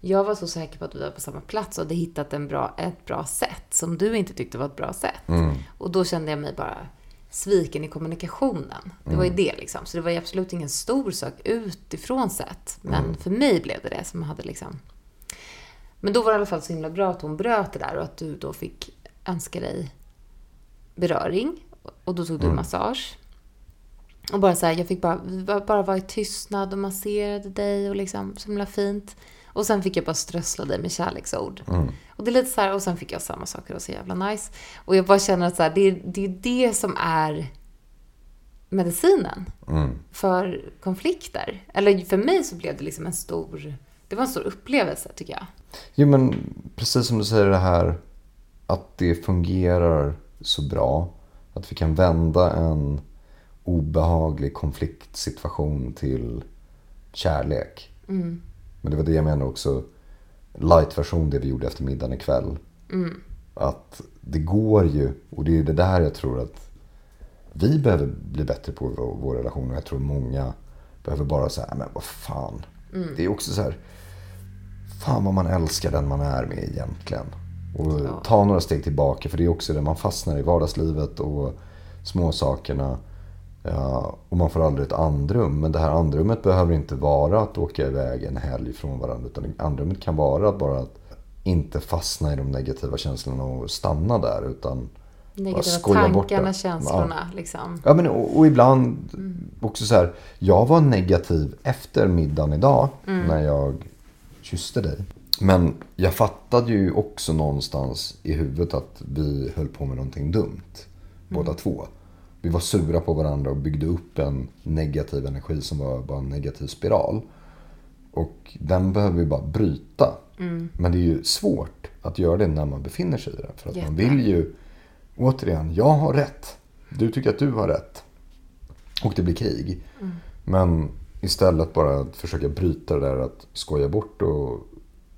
jag var så säker på att vi var på samma plats och hade hittat en bra, ett bra sätt som du inte tyckte var ett bra sätt. Mm. Och då kände jag mig bara sviken i kommunikationen. Det var ju det liksom. Så det var ju absolut ingen stor sak utifrån sett. Men för mig blev det det som hade liksom... Men då var det i alla fall så himla bra att hon bröt det där och att du då fick önska dig beröring. Och då tog du massage. Och bara så här, jag fick bara, bara vara i tystnad och masserade dig och liksom så himla fint. Och sen fick jag bara strössla dig med kärleksord. Mm. Och det är lite så här, och sen fick jag samma saker, var så jävla nice. Och jag bara känner att så här, det, är, det är det som är medicinen Mm. för konflikter. Eller för mig så blev det liksom en stor, det var en stor upplevelse tycker jag. Jo men precis som du säger det här att det fungerar så bra. Att vi kan vända en obehaglig konfliktsituation till kärlek. Men det var det jag menade också. Light-version det vi gjorde efter middagen ikväll. Att det går ju, och det är det där jag tror att vi behöver bli bättre på vår, vår relation. Och jag tror många behöver bara säga, men vad fan. Det är också så här, fan vad man älskar den man är med egentligen. Och Ja. ta några steg tillbaka för det är också det man fastnar i vardagslivet och småsakerna. Ja, och man får aldrig ett andrum. Men det här andrummet behöver inte vara att åka iväg en helg från varandra. Utan andrummet kan vara att bara att inte fastna i de negativa känslorna och stanna där. Utan Negativa bort tankarna, det. känslorna liksom. Ja, men, och, och ibland också så här. Jag var negativ efter middagen idag när jag kysste dig. Men jag fattade ju också någonstans i huvudet att vi höll på med någonting dumt. Båda två. Vi var sura på varandra och byggde upp en negativ energi som var bara en negativ spiral. Och den behöver vi bara bryta. Men det är ju svårt att göra det när man befinner sig i det. För att man Jätte. vill ju, återigen, jag har rätt. Du tycker att du har rätt. Och det blir krig. Men istället bara att försöka bryta det där att skoja bort och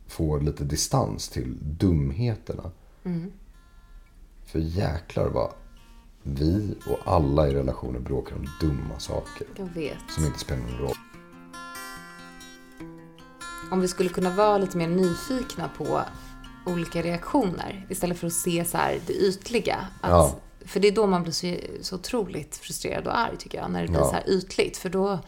få lite distans till dumheterna. För jäklar vad vi och alla i relationer bråkar om dumma saker. Jag vet. Som inte spelar någon roll. Om vi skulle kunna vara lite mer nyfikna på olika reaktioner istället för att se så här det ytliga. Att, Ja. För det är då man blir så, så otroligt frustrerad och arg tycker jag. När det blir Ja. så här ytligt. För då,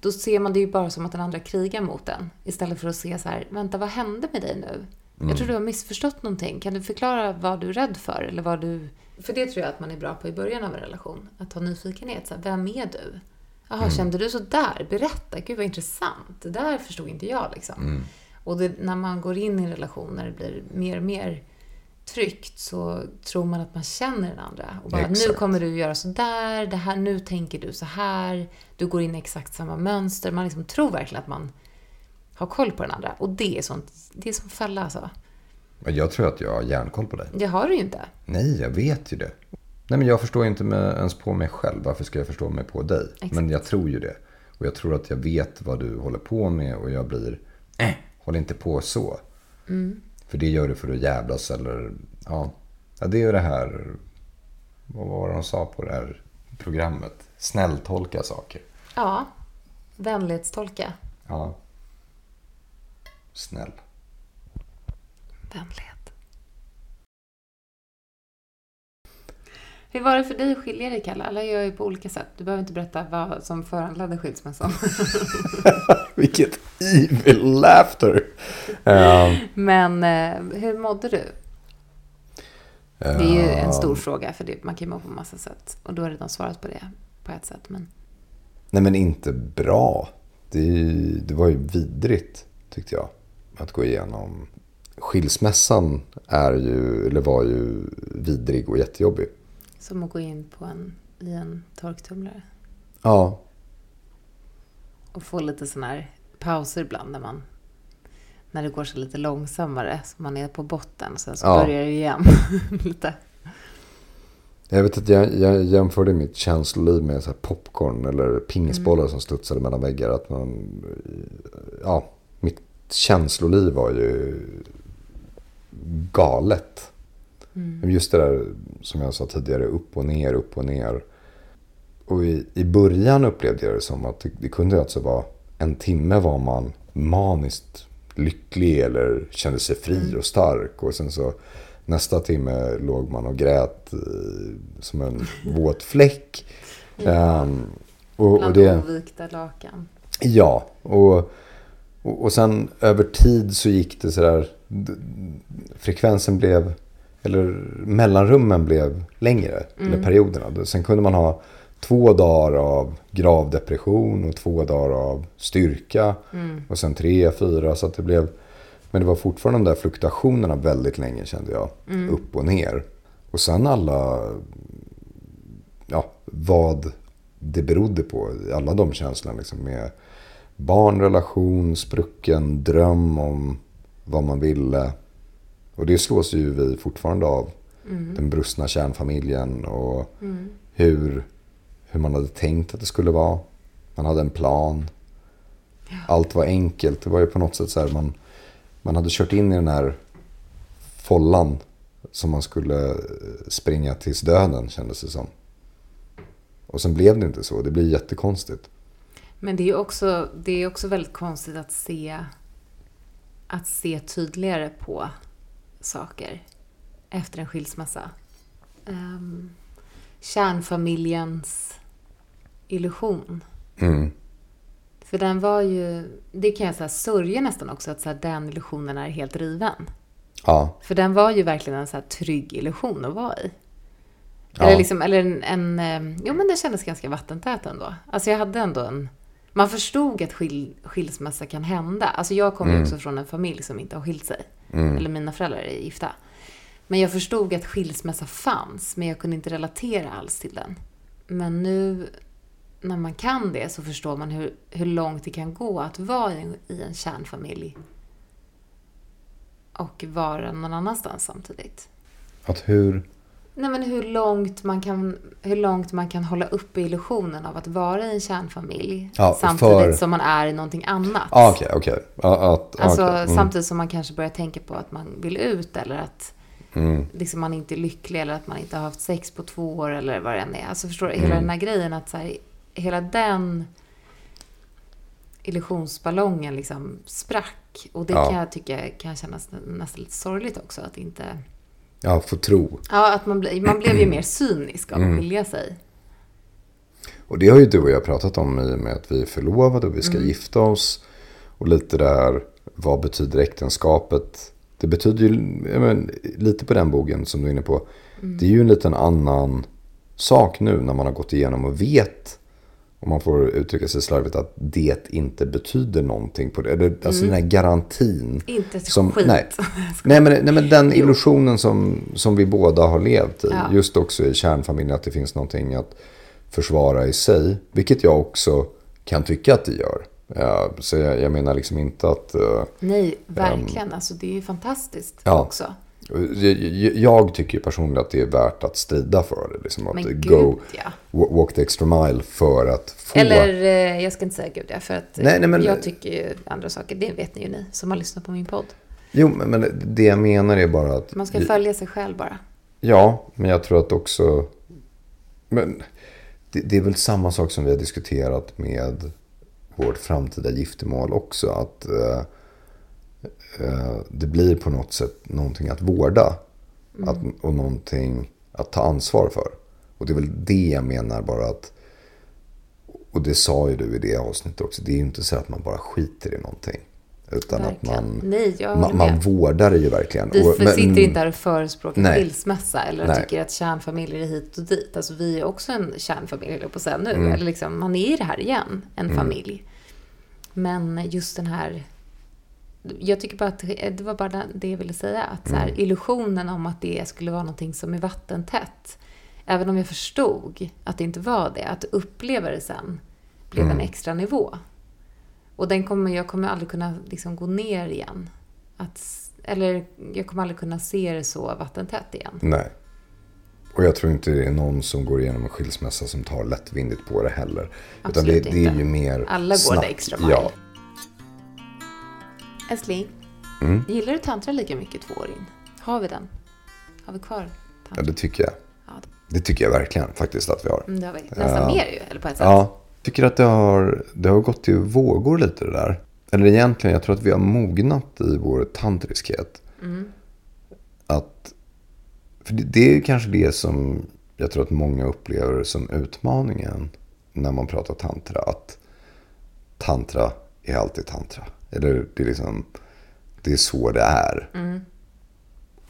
då ser man det ju bara som att den andra krigar mot en. Istället för att se så här, vänta vad hände med dig nu? Jag tror du har missförstått någonting. Kan du förklara vad du är rädd för? Eller vad du... För det tror jag att man är bra på i början av en relation. Att ha nyfikenhet. Så här, vem är du? Jaha, kände du så där? Berätta. Gud vad intressant. Det där förstod inte jag liksom. Och det, när man går in i en relation när det blir mer och mer tryggt så tror man att man känner den andra. Och bara, nu kommer du göra så där, det här, nu tänker du så här. Du går in i exakt samma mönster. Man liksom tror verkligen att man har koll på den andra. Och det är sånt, det är som fälla alltså. Men jag tror att jag har järnkoll på dig. Det har du ju inte. Nej, jag vet ju det. Nej, men jag förstår inte med, ens på mig själv. Varför ska jag förstå mig på dig? Exakt. Men jag tror ju det. Och jag tror att jag vet vad du håller på med och jag blir, äh, håll inte på så. För det gör du för att jävlas eller, ja. ja det är ju det här, vad var det de sa på det här programmet? Snälltolka saker. Ja. Vänlighetstolka. Ja. Snäll. Vänlighet. Hur var det för dig att skilja dig, Kalle? Alla gör ju på olika sätt. Du behöver inte berätta vad som föranledde skilsmässan. Vilket evil laughter. Ehm, Men eh, hur mådde du? Det är ju en stor fråga, för det, man kan ju må på massa sätt. Och du har redan svarat på det på ett sätt. Men Nej men inte bra. Det, det var ju vidrigt tyckte jag. Att gå igenom. Skilsmässan är ju, eller var ju vidrig och jättejobbig. som att gå in på en, i en torktumlare. Ja, Och få lite sådana här pauser ibland när man när det går så lite långsammare, så man är på botten, sen så Ja. börjar det igen. lite. jag vet att jag, jag jämförde mitt känsloliv med så popcorn eller pingisbollar som studsade mellan väggar. Att man, ja, mitt känsloliv var ju galet. Men Just det där som jag sa tidigare, upp och ner, upp och ner. Och i, i början upplevde jag det som att det, det kunde alltså vara en timme var man maniskt lycklig eller kände sig fri och stark. Och sen så nästa timme låg man och grät eh, som en våt fläck. Ehm, och, och Bland det, ovikta lakan. Ja, och, och, och sen över tid så gick det sådär. Frekvensen blev, eller mellanrummen blev längre. Eller perioderna. Sen kunde man ha två dagar av gravdepression och två dagar av styrka. Och sen tre, fyra. Så att det blev... Men det var fortfarande de där fluktuationerna väldigt länge kände jag. Upp och ner. Och sen alla... Ja, vad det berodde på. Alla de känslorna liksom med barnrelation, sprucken, dröm om vad man ville. Och det slås ju vi fortfarande av. Den brustna kärnfamiljen och hur, hur man hade tänkt att det skulle vara. Man hade en plan. Allt var enkelt. Det var ju på något sätt så här man, man hade kört in i den här follan som man skulle eh, springa tills döden kändes det som. Och sen blev det inte så. Det blir jättekonstigt. Men det är också, det är också väldigt konstigt att se, att se tydligare på saker efter en skilsmässa. Um, kärnfamiljens illusion. Mm. För den var ju, det kan jag säga, sörja nästan också att så här, den illusionen är helt riven. Ja, För den var ju verkligen en så här trygg illusion att vara i. Ja. Eller, liksom, eller en, en... eh, Jo, men det kändes ganska vattentät ändå. Alltså jag hade ändå en... Man förstod att skil, skilsmässa kan hända. Alltså jag kommer ju också från en familj som inte har skilt sig. Eller mina föräldrar är gifta. Men jag förstod att skilsmässa fanns, men jag kunde inte relatera alls till den. Men nu när man kan det så förstår man hur, hur långt det kan gå att vara i en, i en kärnfamilj och vara någon annanstans samtidigt. att hur... Nej, men hur långt man kan, hur långt man kan hålla uppe illusionen av att vara i en kärnfamilj Ja, samtidigt för- som man är i någonting annat. Ah, Okej, okej. Ja, att- Alltså okej. Mm. samtidigt som man kanske börjar tänka på att man vill ut eller att Mm. liksom, man inte är lycklig eller att man inte har haft sex på två år eller vad det än är. Alltså förstår du, Mm. hela den här grejen att så här, hela den illusionsballongen liksom sprack. Och det Ja. kan jag tycka kan kännas nä- nästan lite sorgligt också att inte... Ja, få tro. Ja, att man, bli, man blev ju mer cynisk av att Mm. skilja sig. Och det har ju du och jag pratat om i och med att vi är förlovade och vi ska gifta oss. Och lite där, vad betyder äktenskapet? Det betyder ju, men, lite på den bogen som du är inne på. Det är ju en liten annan sak nu när man har gått igenom och vet, om man får uttrycka sig slarvigt, att det inte betyder någonting på det. Alltså den här garantin. Inte ett som, skit. Nej, nej, men, nej, men den illusionen som, som vi båda har levt i. Ja. Just också i kärnfamiljen, att det finns någonting att försvara i sig. Vilket jag också kan tycka att det gör. Ja, så jag, jag menar liksom inte att... eh, Nej, verkligen. Alltså det är ju fantastiskt Ja. också. Jag, tycker personligen att det är värt att strida för det. Liksom att Men gud, go, ja. wa- walk the extra mile för att få... Eller, eh, jag ska inte säga gud ja, för att Nej, nej, men- jag tycker ju andra saker. Det vet ni ju ni som har lyssnat på min podd. Jo, men det jag menar är bara att... Man ska följa sig själv bara. Ja, men jag tror att också... Men det, det är väl samma sak som vi har diskuterat med vårt framtida giftermål också. Att eh, det blir på något sätt någonting att vårda. Att, och någonting att ta ansvar för. Och det är väl det jag menar bara att... Och det sa ju du i det avsnittet också. Det är ju inte så att man bara skiter i någonting. Utan Verkligen. att man, Nej, man, man vårdar det ju verkligen. Vi Och- men- sitter inte här och förespråkar Nej. skilsmässa eller Nej. tycker att kärnfamiljer är hit och dit. Alltså vi är också en kärnfamilj, på nu. Mm. Eller liksom, man är i det här igen, en familj. Men just den här... Jag tycker bara att det var bara det jag ville säga. Att så här, Mm. illusionen om att det skulle vara någonting som är vattentätt. Även om jag förstod att det inte var det. Att uppleva det sen blev Mm. en extra nivå. Och den kommer, jag kommer aldrig kunna liksom gå ner igen. Att, eller jag kommer aldrig kunna se det så vattentätt igen. Nej. Och jag tror inte det är någon som går igenom en skilsmässa som tar lättvindigt på det heller. Utan det, Absolut det är inte. ju mer Alla går snabbt. det extra mile. Ja. Älskling, Mm. gillar du tantra lika mycket två år in? Har vi den? Har vi kvar ja, tantra? det tycker jag. Ja, det- tycker jag verkligen faktiskt att vi har. mm, det har vi. Nästan Ja. mer ju, eller på ett sätt. Ja, tycker att det har, det har gått i vågor lite det där. Eller egentligen, jag tror att vi har mognat i vår tantriskhet. Mm. Att, för det, det är kanske det som jag tror att många upplever som utmaningen när man pratar tantra. Att tantra är alltid tantra. Eller det är liksom, det är så det är.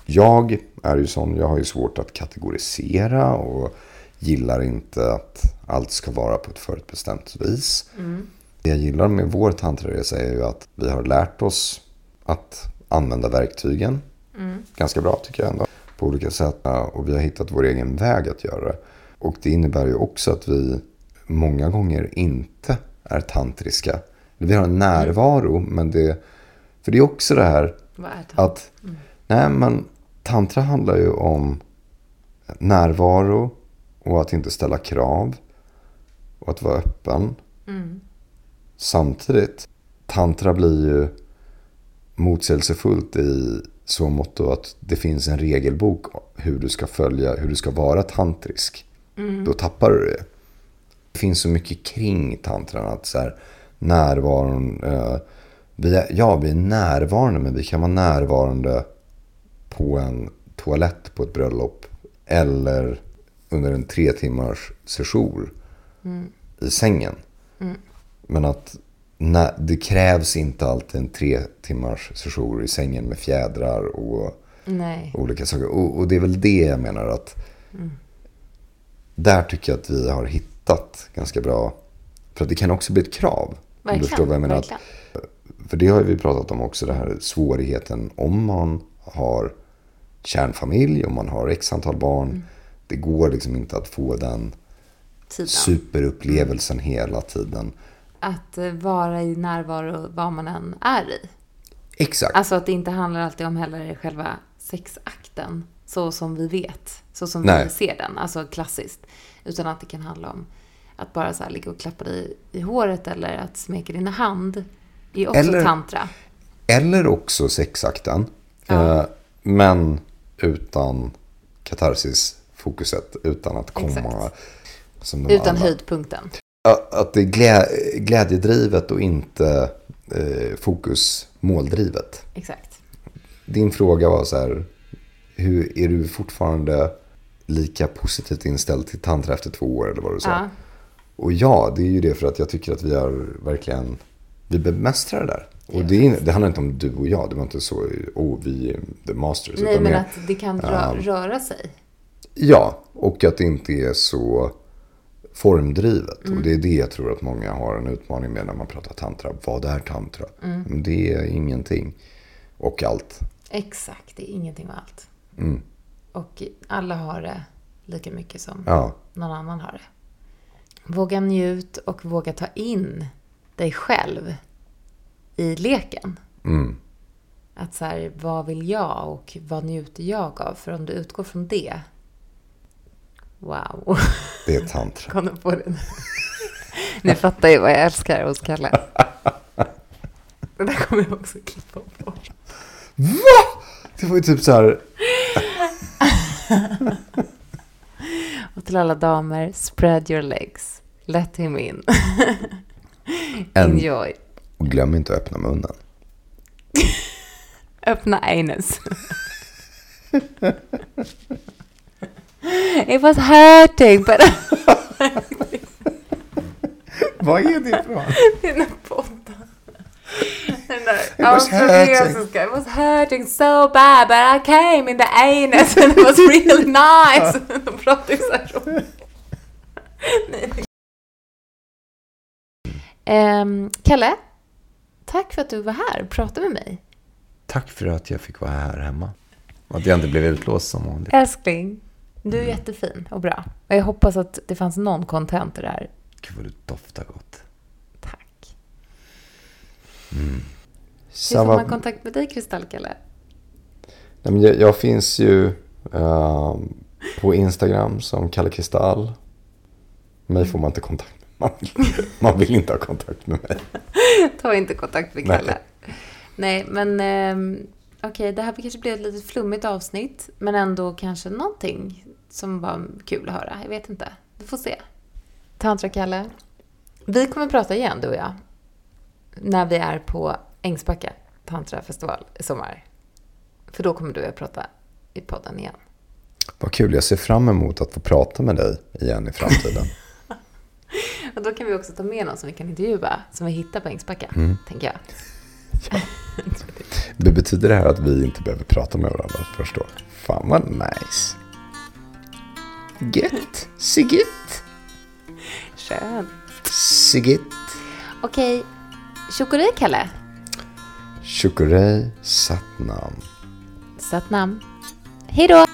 Jag är ju sån, jag har ju svårt att kategorisera och gillar inte att allt ska vara på ett förutbestämt vis. Det jag gillar med vår tantraresa är ju att vi har lärt oss att använda verktygen. Ganska bra tycker jag ändå. På olika sätt. Och vi har hittat vår egen väg att göra det. Och det innebär ju också att vi många gånger inte är tantriska. Vi har en närvaro, men det... För det är också det här att... Nej, men tantra handlar ju om närvaro och att inte ställa krav. Och att vara öppen. Samtidigt, tantra blir ju motsägelsefullt i så måtto att det finns en regelbok hur du ska följa, hur du ska vara tantrisk. Då tappar du det. Det finns så mycket kring tantran att så här, närvaron, eh, vi är, ja vi är närvarande men vi kan vara närvarande på en toalett på ett bröllop eller under en tre timmars session i sängen. Men att nä- det krävs inte alltid en tre timmars session i sängen med fjädrar och Nej. olika saker. Och, och det är väl det jag menar att där tycker jag att vi har hittat ganska bra. För att det kan också bli ett krav. Du Verkligen. förstår vad jag menar. verkligen. För det har vi pratat om också, det här svårigheten om man har kärnfamilj, om man har x antal barn. Mm. Det går liksom inte att få den Tiden. superupplevelsen hela tiden. Att eh, vara i närvaro vad man än är i. Exakt. Alltså att det inte handlar alltid om heller själva sexakten. Så som vi vet. Så som Nej. vi ser den. Alltså klassiskt. Utan att det kan handla om att bara så ligga och klappa dig i håret eller att smeka din hand. Är också Eller- tantra. Eller också sexakten. Ja. Eh, men utan katarsis-fokuset. Utan att komma... Exakt. Som Utan andra. höjdpunkten. Att det är glä, glädjedrivet och inte eh, fokus måldrivet. Exakt. Din fråga var så här. Hur, är du fortfarande lika positivt inställd till tantra efter två år eller vad du sa? Ja. Och ja, det är ju det för att jag tycker att vi har verkligen, vi bemästrar det där. Och det, är, det handlar inte om du och jag, det var inte så, oh vi är the masters. Nej, men mer- att det kan rö- röra sig. Ja, och att det inte är så formdrivet. Mm. Och det är det jag tror att många har en utmaning med när man pratar tantra. Vad är tantra? Mm. Det är ingenting och allt. Exakt, det är ingenting och allt. Mm. Och alla har det lika mycket som Ja, någon annan har det. Våga njut och våga ta in dig själv i leken. mm. Att så här, vad vill jag och vad njuter jag av? För om du utgår från det. Wow, det är tantra. kom du på det nu? Ni fattar ju vad jag älskar hos Kalle. Det där kommer jag också klippa bort. Det var ju typ så här, Och till alla damer, spread your legs. Let him in. En- Enjoy. och glöm inte att öppna munnen. Öppna anus. It was hurting but... Vad är det ifrån? Där podden. Den där It was hurting. It was hurting so bad but I came in the anus and it was really nice. De pratar ju så här. Nej. Ehm, Kalle, tack för att du var här och pratade med mig. Tack för att jag fick vara här hemma. Och att jag inte blev utlåst som vanligt. Älskling, du är jättefin och bra. Och jag hoppas att det fanns någon content i det här. Gud vad du doftar gott. Tack. Hur får man kontakt med dig, Kristallkalle? Nej, men jag, jag finns ju eh, på Instagram som Kalle Kristall. Mig får man inte kontakt. Man vill, man vill inte ha kontakt med mig. Ta inte kontakt med Nej. Kalle. Nej, men ehm, okej, det här kanske blir ett litet flummigt avsnitt. Men ändå kanske någonting som var kul att höra. Jag vet inte. Du får se. Tantra-Kalle. Vi kommer prata igen, du och jag. När vi är på Ängsbacka tantrafestival i sommar. För då kommer du och jag prata i podden igen. Vad kul, jag ser fram emot att få prata med dig igen i framtiden. Och då kan vi också ta med någon som vi kan intervjua, som vi hittar på Ängsbacka, mm. tänker jag. Ja. det betyder det här att vi inte behöver prata med varandra först då. Fan vad nice. Gött. Sigit. Skönt. Sigit. Okej. Tjokorej, Kalle. Tjokorej, Satnam. Satnam. Hej då!